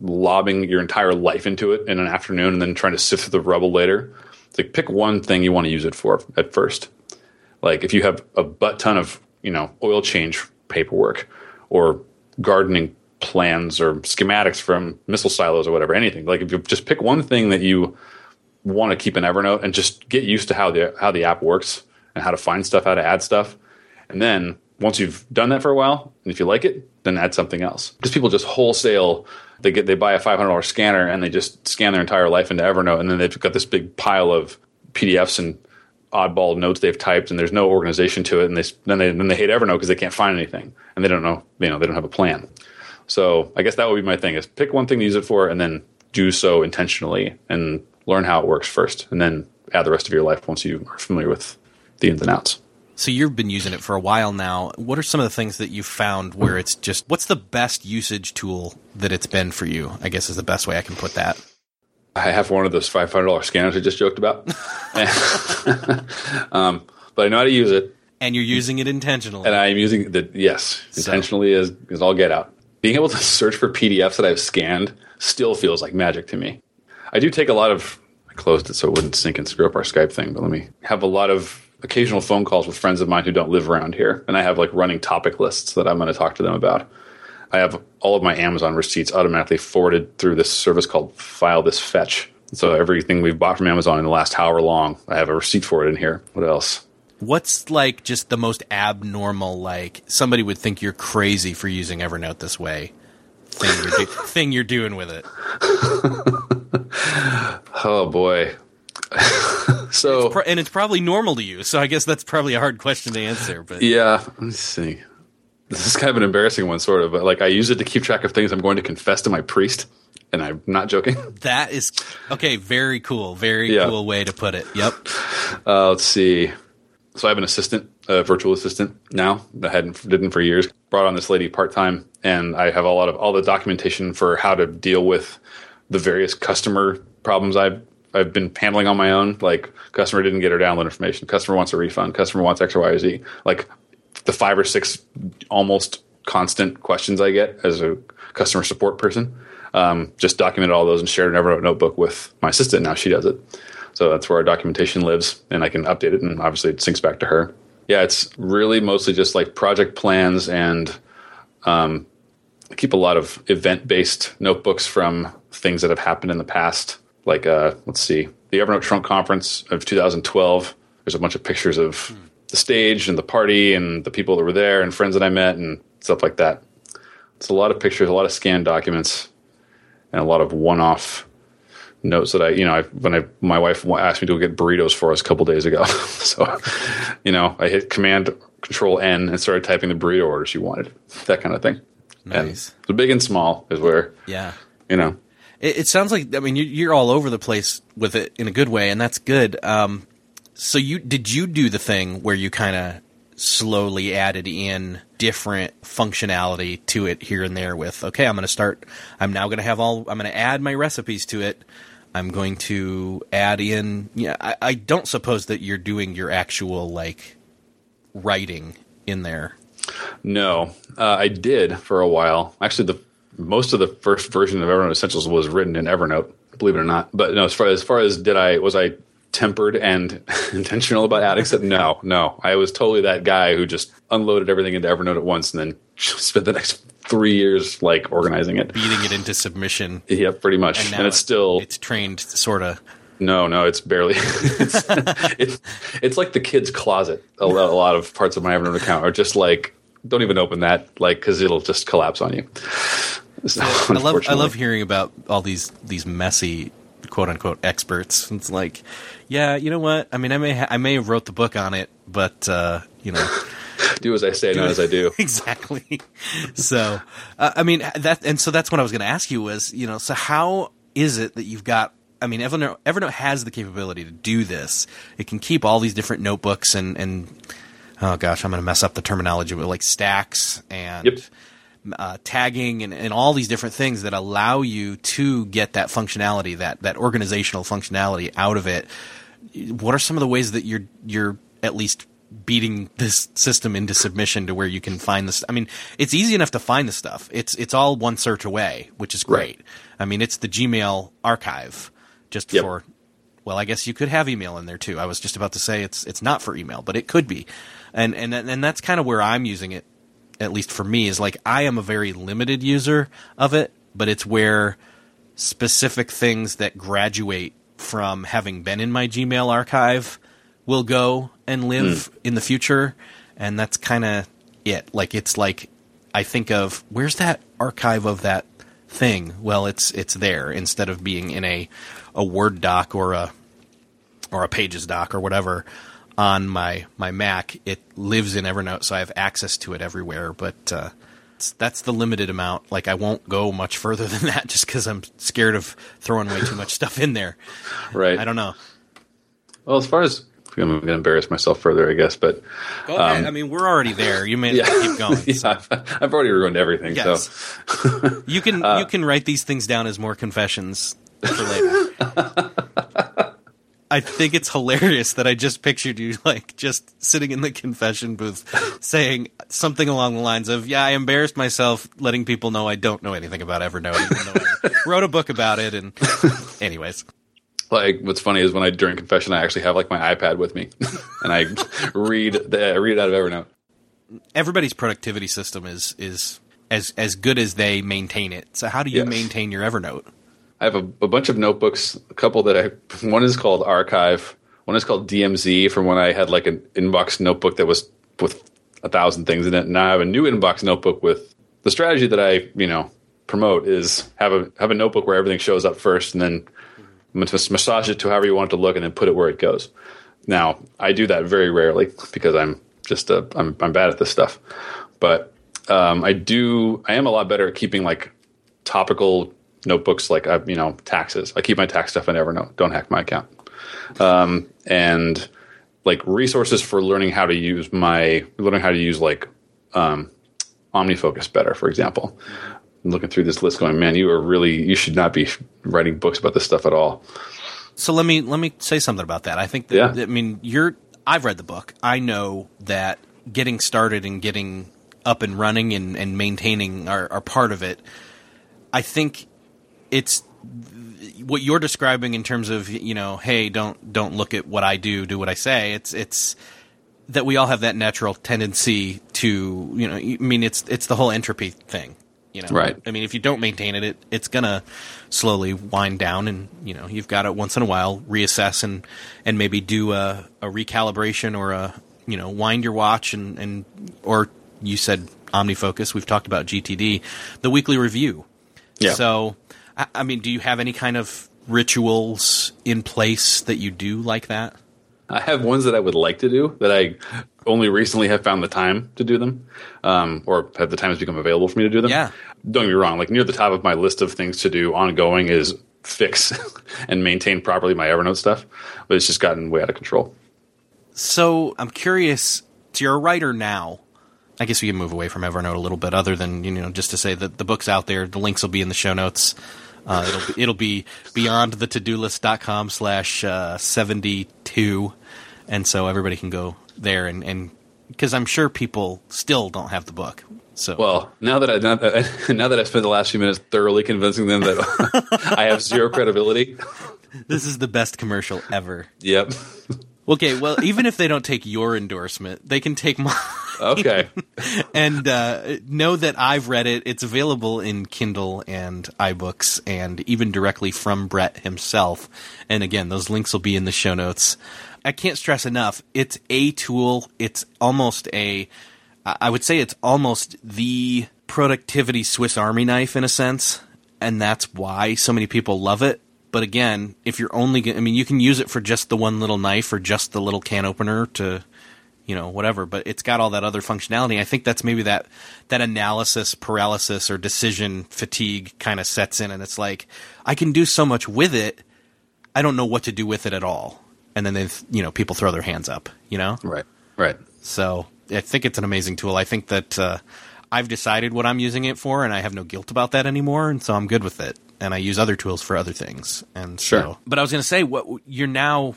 lobbing your entire life into it in an afternoon and then trying to sift through the rubble later. It's like pick one thing you want to use it for at first. Like if you have a butt ton of you know oil change paperwork or gardening plans or schematics from missile silos or whatever, anything. Like if you just pick one thing that you want to keep in Evernote and just get used to how the how the app works and how to find stuff, how to add stuff, and then once you've done that for a while, and if you like it, then add something else. Because people just wholesale they get they buy a five hundred dollars scanner and they just scan their entire life into Evernote, and then they've got this big pile of PDFs and oddball notes they've typed, and there's no organization to it, and they then they then they hate Evernote because they can't find anything, and they don't know you know they don't have a plan. So I guess that would be my thing: is pick one thing to use it for, and then do so intentionally, and learn how it works first, and then add the rest of your life once you are familiar with the ins and outs. So you've been using it for a while now. What are some of the things that you've found where it's just what's the best usage tool that it's been for you? I guess is the best way I can put that. I have one of those five hundred dollars scanners I just joked about, (laughs) (laughs) um, but I know how to use it, And you're using it intentionally. and I am using the yes intentionally as as all get out. Being able to (laughs) search for PDFs that I've scanned still feels like magic to me. I do take a lot of. I closed it so it wouldn't sync and screw up our Skype thing, but let me have a lot of occasional phone calls with friends of mine who don't live around here, and I have like running topic lists that I'm going to talk to them about. I have all of my Amazon receipts automatically forwarded through this service called File This Fetch. So everything we've bought from Amazon in the last however long, I have a receipt for it in here. What else? What's like just the most abnormal like somebody would think you're crazy for using Evernote this way thing you're, do- (laughs) thing you're doing with it. (laughs) Oh boy. (laughs) so Pro- and it's probably normal to you. So I guess that's probably a hard question to answer, but yeah, let's see. This is kind of an embarrassing one, sort of. But like, I use it to keep track of things I'm going to confess to my priest, and I'm not joking. (laughs) that is okay, very cool. Very Yeah. cool way to put it. Yep. Uh, let's see. So I have an assistant, a virtual assistant now that I hadn't didn't for years. Brought on this lady part time, and I have a lot of all the documentation for how to deal with the various customer problems I've I've been handling on my own. Like customer didn't get her download information. Customer wants a refund. Customer wants X, or Y or Z. Like the five or six almost constant questions I get as a customer support person. Um, just documented all those and shared an Evernote notebook with my assistant. Now she does it. So that's where our documentation lives, and I can update it, and obviously it syncs back to her. Yeah, it's really mostly just like project plans, and um, I keep a lot of event based notebooks from things that have happened in the past. Like, uh, let's see, the Evernote Trunk Conference of 2012. There's a bunch of pictures of the stage and the party and the people that were there and friends that I met and stuff like that. It's a lot of pictures, a lot of scanned documents, and a lot of one-off notes that I, you know, I, when I my wife asked me to go get burritos for us a couple days ago, (laughs) so you know, I hit Command Control N and started typing the burrito order she wanted, that kind of thing. Nice. And the big and small is where, Yeah. you know, It, it sounds like I mean you, you're all over the place with it in a good way, and that's good. Um, so you did you do the thing where you kind of slowly added in different functionality to it here and there with okay i'm going to start i'm now going to have all i'm going to add my recipes to it i'm going to add in yeah I, I don't suppose that you're doing your actual like writing in there No, uh, I did for a while. Actually, the most of the first version of Evernote Essentials was written in Evernote. Believe it or not, but no. As far as far as did I was I tempered and (laughs) intentional about adding stuff? No, no. I was totally that guy who just unloaded everything into Evernote at once and then (laughs) spent the next three years like organizing it. beating it into submission Yeah, pretty much. and And, it's still it's trained sort of no, no. It's barely. (laughs) it's, it's it's like the kid's closet. A lot, a lot of parts of my Evernote account are just like don't even open that, like because it'll just collapse on you. So, I love I love hearing about all these these messy quote unquote experts. It's like, yeah, you know what? I mean, I may ha- I may have wrote the book on it, but uh, you know, (laughs) do as I say, not as I do. (laughs) exactly. So, uh, I mean that, and so that's what I was going to ask you was, you know, so how is it that you've got? I mean, Evernote Evernote has the capability to do this. It can keep all these different notebooks and and oh gosh, I'm going to mess up the terminology, but like stacks and. Yep. Uh, tagging and, and all these different things that allow you to get that functionality, that that organizational functionality out of it. What are some of the ways that you're you're at least beating this system into submission to where you can find this? I mean, it's easy enough to find the stuff. It's it's all one search away, which is great. I mean, it's the Gmail archive just Yep. for. Well, I guess you could have email in there too. I was just about to say it's it's not for email, but it could be, and and and that's kind of where I'm using it at least for me, is like I am a very limited user of it, but it's where specific things that graduate from having been in my Gmail archive will go and live hmm. in the future. And that's kind of it. Like, it's like I think of where's that archive of that thing? Well, it's it's there instead of being in a a Word doc or a or a Pages doc or whatever on my my Mac. It lives in Evernote, so I have access to it everywhere. But uh, that's the limited amount. Like I won't go much further (laughs) than that, just because I'm scared of throwing way too much stuff in there. Right. I don't know. Well, as far as I'm going to embarrass myself further, I guess, but Go ahead. I mean, we're already there. You may Um, yeah, keep going. (laughs) yeah. I've, I've already ruined everything. Yes. So You can (laughs) Uh, you can write these things down as more confessions for later. I think it's hilarious that I just pictured you like just sitting in the confession booth saying something along the lines of, "Yeah, I embarrassed myself letting people know I don't know anything about Evernote, even though I wrote a book about it." And (laughs) anyways, like what's funny is when I during confession I actually have like my iPad with me (laughs) and I read the I read out of Evernote. everybody's productivity system is is as as good as they maintain it. So how do you Yes. maintain your Evernote? I have a, a bunch of notebooks. A couple that I (laughs) one is called Archive. One is called DMZ from when I had like an inbox notebook that was with a thousand things in it. Now I have a new inbox notebook with the strategy that I you know promote is have a have a notebook where everything shows up first, and then massage it to however you want it to look, and then put it where it goes. Now I do that very rarely because I'm just a, I'm I'm bad at this stuff, but um, I do I am a lot better at keeping like topical notebooks like uh, you know taxes. I keep my tax stuff in Evernote. Don't hack my account. Um, and like resources for learning how to use my learning how to use like um, OmniFocus better, for example. looking through this list, going, "Man, you are really you should not be writing books about this stuff at all." So let me let me say something about that. I think that, Yeah. I mean you're I've read the book. I know that getting started and getting up and running and, and maintaining are, are part of it. I think it's what you're describing in terms of you know, hey, don't don't look at what I do, do what I say. It's it's that we all have that natural tendency to you know. I mean, it's it's the whole entropy thing. You know, Right. I mean, if you don't maintain it, it it's gonna slowly wind down, and you know, you've got to once in a while reassess and and maybe do a, a recalibration or a you know wind your watch and and or you said OmniFocus. We've talked about GTD, the weekly review. Yeah. So, I, I mean, do you have any kind of rituals in place that you do like that? I have ones that I would like to do that I only recently have found the time to do them, um, or have the time has become available for me to do them. Yeah. Don't get me wrong. Like near the top of my list of things to do ongoing is fix (laughs) and maintain properly my Evernote stuff, but it's just gotten way out of control. So I'm curious. So you're a writer now. I guess we can move away from Evernote a little bit, other than you know just to say that the book's out there. The links will be in the show notes. Uh, it'll be, it'll be beyond the to do list.com slash uh, 72. And so everybody can go there and, and because I'm sure people still don't have the book. So Well, now that I now that, I, (laughs) now that I spent the last few minutes thoroughly convincing them that (laughs) I have zero credibility. (laughs) this is the best commercial ever. Yep. Okay, well, even if they don't take your endorsement, they can take mine. Okay. (laughs) and uh, know that I've read it. It's available in Kindle and iBooks, and even directly from Brett himself. And again, those links will be in the show notes. I can't stress enough. It's a tool. It's almost a, I would say it's almost the productivity Swiss Army knife in a sense, and that's why so many people love it. But again, if you're only, go- I mean, you can use it for just the one little knife or just the little can opener to you know whatever but it's got all that other functionality i think that's maybe that that analysis paralysis or decision fatigue kind of sets in and it's like i can do so much with it i don't know what to do with it at all and then they you know people throw their hands up you know right. Right. so i think it's an amazing tool i think that uh, i've decided what i'm using it for and i have no guilt about that anymore and so i'm good with it and i use other tools for other things and so Sure. but i was going to say what you're now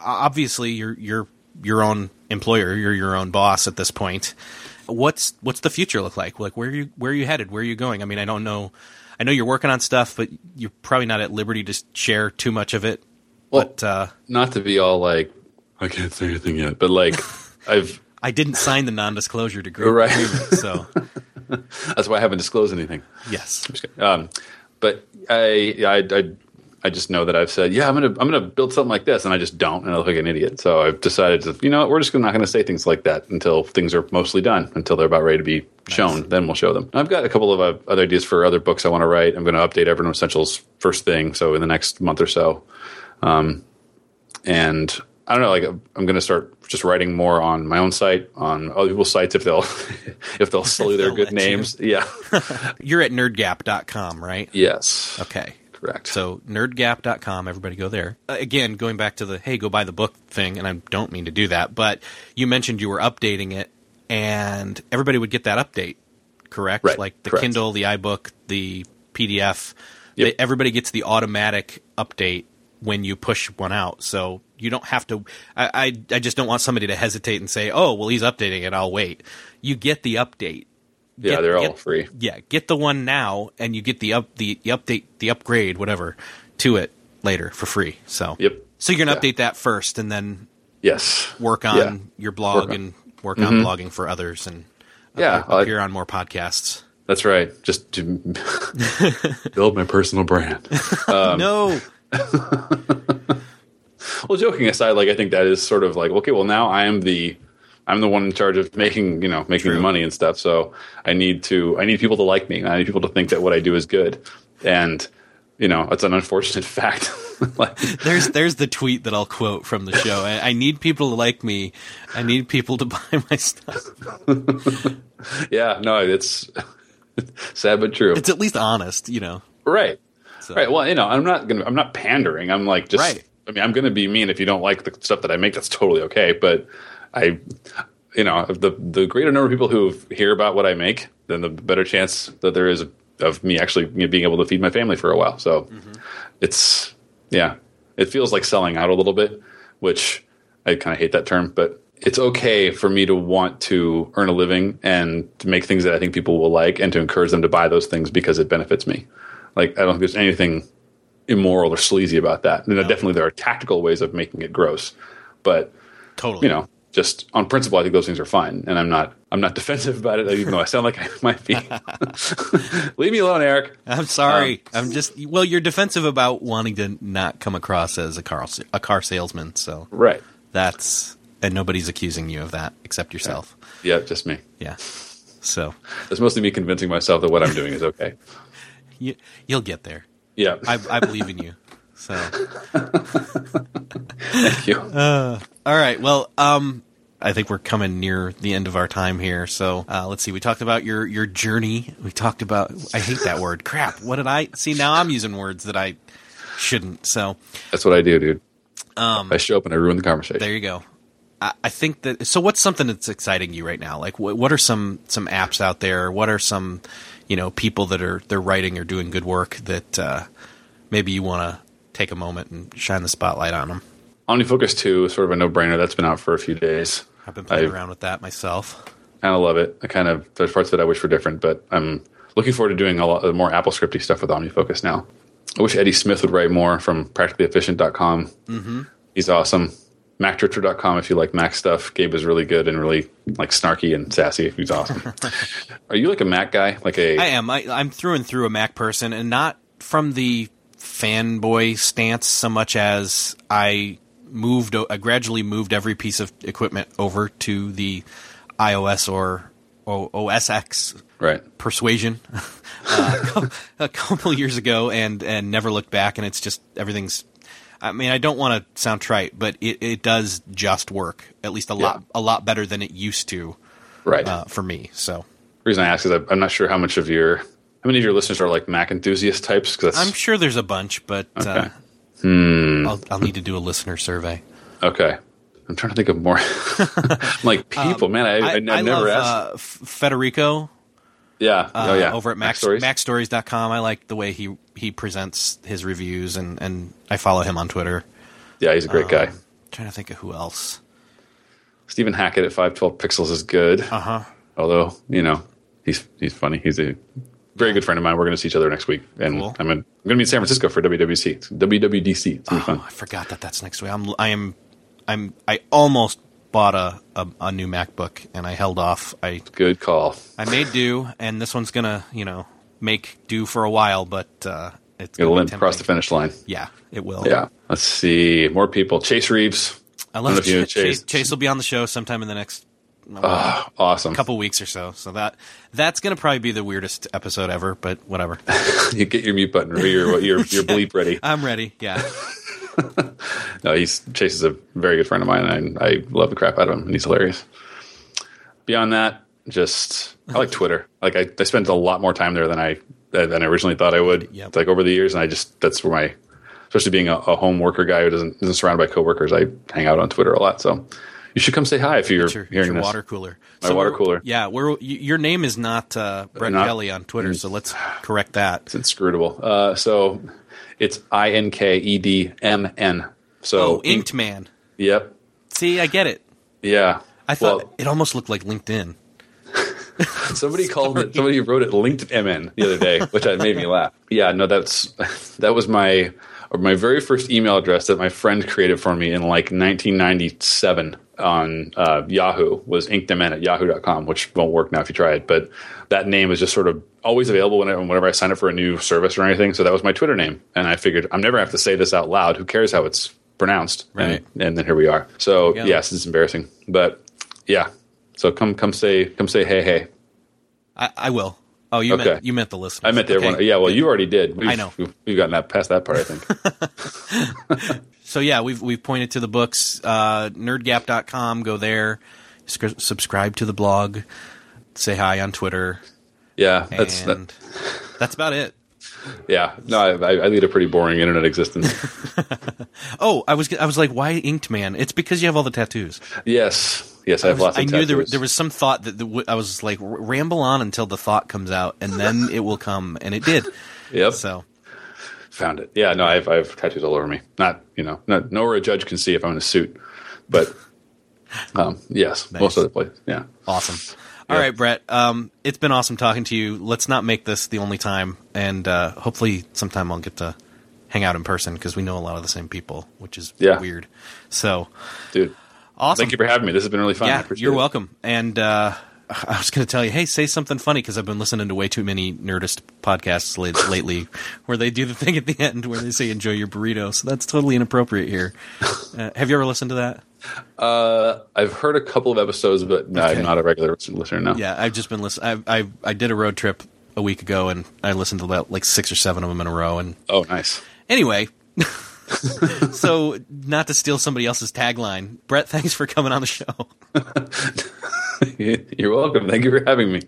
obviously you're you're your own employer, you're your own boss at this point. What's what's the future look like? Like where are you where are you headed? Where are you going? I mean, I don't know. I know you're working on stuff, but you're probably not at liberty to share too much of it. Well- but uh, Not to be all like I can't say anything yet, but like (laughs) I've I didn't sign the non-disclosure degree (laughs) Right. so (laughs) that's why I haven't disclosed anything. yes. I'm just. Um, but I, I, I, I just know that I've said, yeah, I'm gonna, I'm gonna build something like this, and I just don't, and I look like an idiot. So I've decided to, you know, what, we're just not going to say things like that until things are mostly done, until they're about ready to be shown. Then we'll show them. I've got a couple of uh, other ideas for other books I want to write. I'm going to update Evernote Essentials first thing, so in the next month or so. Um, and I don't know, like I'm going to start just writing more on my own site, on other people's sites if they'll, (laughs) if they'll sell you their good let you. names. Yeah. (laughs) You're at nerdgap.com, right? yes. Okay. Correct. So nerdgap.com, everybody go there. Uh, again, going back to the hey, go buy the book thing, and I don't mean to do that, but you mentioned you were updating it, and everybody would get that update, correct? Right, Like the correct. Kindle, the iBook, the PDF. Yep. They, everybody gets the automatic update when you push one out, so you don't have to. I, I I just don't want somebody to hesitate and say, oh, well, he's updating it, I'll wait. You get the update. Yeah, they're all get- free. Yeah, get the one now, and you get the up the, the update, the upgrade, whatever, to it later for free. So Yep. So you're gonna Yeah. update that first, and then Yes. work on Yeah. your blog Work on- and work on blogging for others, and Yeah, appear, appear on more podcasts. That's right. Just to (laughs) build my personal brand. (laughs) Um, no, (laughs) Well, joking aside, like I think that is sort of like okay. Well, now I am the I'm the one in charge of making you know making True. money and stuff. So I need to I need people to like me. I need people to think that what I do is good. And you know, it's an unfortunate (laughs) fact. like, there's there's the tweet that I'll quote from the show. I, I need people to like me. I need people to (laughs) buy my stuff. (laughs) yeah, no, it's sad but true. It's at least honest, you know. Right. So- Right. Well, you know, I'm not gonna. I'm not pandering. I'm like just. Right. I mean, I'm gonna be mean if you don't like the stuff that I make. That's totally okay. But I, you know, the the greater number of people who hear about what I make, then the better chance that there is of me actually being able to feed my family for a while. So mm-hmm. it's yeah, it feels like selling out a little bit, which I kind of hate that term, but it's okay for me to want to earn a living and to make things that I think people will like and to encourage them to buy those things because it benefits me. Like I don't think there's anything immoral or sleazy about that. And no. definitely there are tactical ways of making it gross, but totally, you know, just on principle, I think those things are fine, and I'm not I'm not (laughs) defensive about it, even though I sound like I (laughs) might be. (laughs) Leave me alone, Erik. I'm sorry. Um, I'm just well, you're defensive about wanting to not come across as a car a car salesman, so right. That's and nobody's accusing you of that except yourself. Yeah, just me. Yeah. So it's mostly me convincing myself that what I'm doing is okay. you, you'll get there. Yeah, I, I believe in you. So thank you. Uh, all right. Well, um, I think we're coming near the end of our time here. So uh, let's see. We talked about your your journey. We talked about. I hate that word. Crap. What did I see? Now I'm using words that I shouldn't. So that's what I do, dude. Um, I show up and I ruin the conversation. There you go. I, I think that. So what's something that's exciting you right now? Like what, what are some some apps out there? What are some you know people that are they're writing or doing good work that uh, maybe you want to take a moment and shine the spotlight on them? OmniFocus 2 is sort of a no brainer. That's been out for a few days. I've been playing I've, around with that myself. Of love it. I kind of, there's parts that I wish were different, but I'm looking forward to doing a lot of more Apple scripty stuff with OmniFocus now. I wish Eddie Smith would write more from practicallyefficient.com. Mm-hmm. He's awesome. MacDrifter.com if you like Mac stuff. Gabe is really good and really like snarky and sassy. He's awesome. (laughs) Are you like a Mac guy? Like a I am. I, I'm through and through a Mac person, and not from the fanboy stance so much as I moved, I gradually moved every piece of equipment over to the iOS or OS X right. persuasion (laughs) uh, a couple years ago, and and never looked back. And it's just everything's. I mean, I don't want to sound trite, but it, it does just work at least a yeah. lot a lot better than it used to. Right. Uh, for me, so. The reason I ask is I'm not sure how much of your how many of your listeners are like Mac enthusiast types? Because I'm sure there's a bunch, but uh, okay. uh, Hmm. I'll, I'll need to do a listener survey. Okay. I'm trying to think of more (laughs) like people, um, man. I, I, I, I never love, asked. Uh, Federico. Yeah. Uh, oh, yeah. Over at Mac, Stories. MacStories.com. I like the way he, he presents his reviews, and, and I follow him on Twitter. Yeah, he's a great um, guy. trying to think of who else. Stephen Hackett at 512 Pixels is good. Uh huh. Although, you know, he's he's funny. He's a very good friend of mine. We're going to see each other next week, and cool. I'm, in, I'm going to be in San Francisco for WWC, WWDC. It's oh, fun. I forgot that that's next week. I'm I am I'm I almost bought a, a, a new MacBook and I held off. I good call. I made do, and this one's gonna you know make do for a while, but uh, it's it'll limp across the finish line. Yeah, it will. Yeah. Let's see more people. Chase Reeves. I love I Ch- Chase. Chase will be on the show sometime in the next Oh, awesome! Couple weeks or so. So that that's going to probably be the weirdest episode ever, but whatever. (laughs) you get your mute button or your your your (laughs) bleep ready. I'm ready. Yeah. (laughs) no, he's Chase is a very good friend of mine, and I, I love the crap out of him, and he's hilarious. Beyond that, just I like Twitter. Like I, I spent a lot more time there than I than I originally thought I would. Yep. Like over the years, and I just that's where my especially being a, a home worker guy who doesn't isn't surrounded by coworkers, I hang out on Twitter a lot. So you should come say hi if you're your, hearing your this. water cooler. My so water cooler. Yeah, we're your name is not uh, Brett not, Kelly on Twitter, so let's (sighs) correct that. It's inscrutable. Uh, so it's I N K E D M N. So oh, Inked Man. Yep. See, I get it. Yeah. I thought well, it almost looked like LinkedIn. (laughs) somebody (laughs) called it. Somebody wrote it linked MN the other day, which made me (laughs) laugh. Yeah, no, that's that was my my very first email address that my friend created for me in like 1997 on uh, Yahoo was inkedmn at yahoo.com, which won't work now if you try it. But that name is just sort of always available whenever, whenever I sign up for a new service or anything. So that was my Twitter name. And I figured I'm never have to say this out loud. Who cares how it's pronounced? Right. And, and then here we are. So yes, it's embarrassing. But yeah. So come come say come say hey hey. I, I will. Oh, you okay. meant you meant the listeners. I meant everyone. Yeah, well, you already did. We've, I know. We've, we've gotten that past that part. I think. (laughs) so yeah, we've we've pointed to the books. Uh, nerdgap.com. Go there. Sc- subscribe to the blog. Say hi on Twitter. Yeah, that's that. (laughs) that's about it. Yeah, no, I, I, lead a pretty boring internet existence. (laughs) oh, I was I was like, why Inked Man? It's because you have all the tattoos. Yes, Yes, I have I, was- lots of I knew there, there was some thought that the, I was like, ramble on until the thought comes out, and then (laughs) it will come, and it did. Yep. So, Found it. Yeah, no, I have, I have tattoos all over me. Not, you know, not nowhere a judge can see if I'm in a suit, but (laughs) um, yes, Nice. most other places. Yeah. awesome. All right, Brett. Um, it's been awesome talking to you. Let's not make this the only time, and uh, hopefully, sometime I'll get to hang out in person because we know a lot of the same people, which is Yeah. weird. So, Dude, awesome. thank you for having me. This has been really fun. Yeah, you're it. welcome. And uh, (laughs) I was going to tell you, hey, say something funny because I've been listening to way too many Nerdist podcasts late, (laughs) lately where they do the thing at the end where they say "enjoy your burrito." So that's totally inappropriate here. (laughs) Uh, have you ever listened to that? Uh, I've heard a couple of episodes, but no, Okay. I'm not a regular listener now. Yeah, I've just been listening. I, I I did a road trip a week ago, and I listened to about like six or seven of them in a row. And Oh, nice. anyway. (laughs) so, not to steal somebody else's tagline, Brett, thanks for coming on the show. (laughs) You're welcome. Thank you for having me.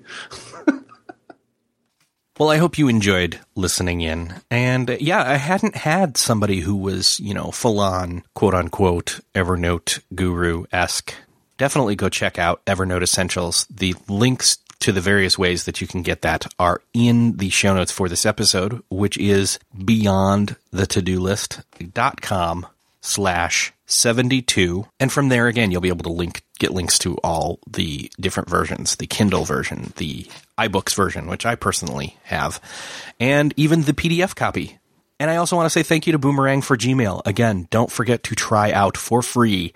Well, I hope you enjoyed listening in. And uh, yeah, I hadn't had somebody who was, you know, full on quote unquote Evernote guru esque. Definitely go check out Evernote Essentials. The links to the various ways that you can get that are in the show notes for this episode, which is beyond the to-do list.com slash 72. And from there, again, you'll be able to link, get links to all the different versions, the Kindle version, the iBooks version, which I personally have, and even the PDF copy. And I also want to say thank you to Boomerang for Gmail. Again, don't forget to try out for free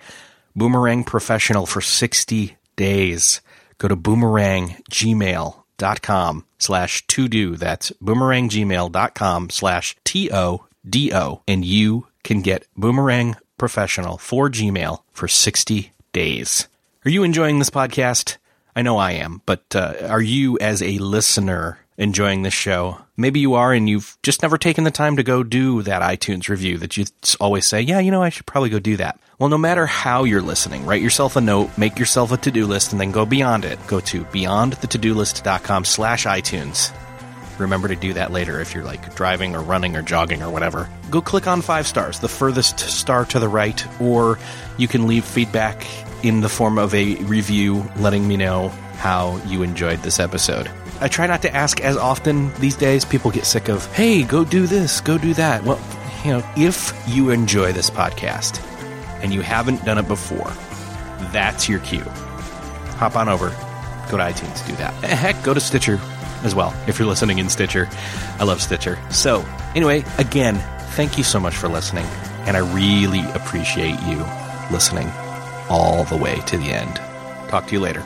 Boomerang Professional for 60 days. Go to boomeranggmail.com slash to do. That's boomeranggmail.com slash T O D O. And you can get Boomerang Professional for Gmail for 60 days. Are you enjoying this podcast? I know I am, but uh, are you as a listener enjoying this show? Maybe you are and you've just never taken the time to go do that iTunes review that you always say, yeah, you know, I should probably go do that. Well, no matter how you're listening, write yourself a note, make yourself a to-do list, and then go beyond it. Go to beyondthetodolist.com slash iTunes. Remember to do that later if you're like driving or running or jogging or whatever. Go click on five stars, the furthest star to the right, or you can leave feedback in the form of a review letting me know how you enjoyed this episode. I try not to ask as often these days. People get sick of, hey, go do this, go do that. Well, you know, if you enjoy this podcast and you haven't done it before, that's your cue. Hop on over, go to iTunes, do that. Eh, heck, go to Stitcher as well if you're listening in Stitcher. I love Stitcher. So, anyway, again, thank you so much for listening, and I really appreciate you listening all the way to the end. Talk to you later.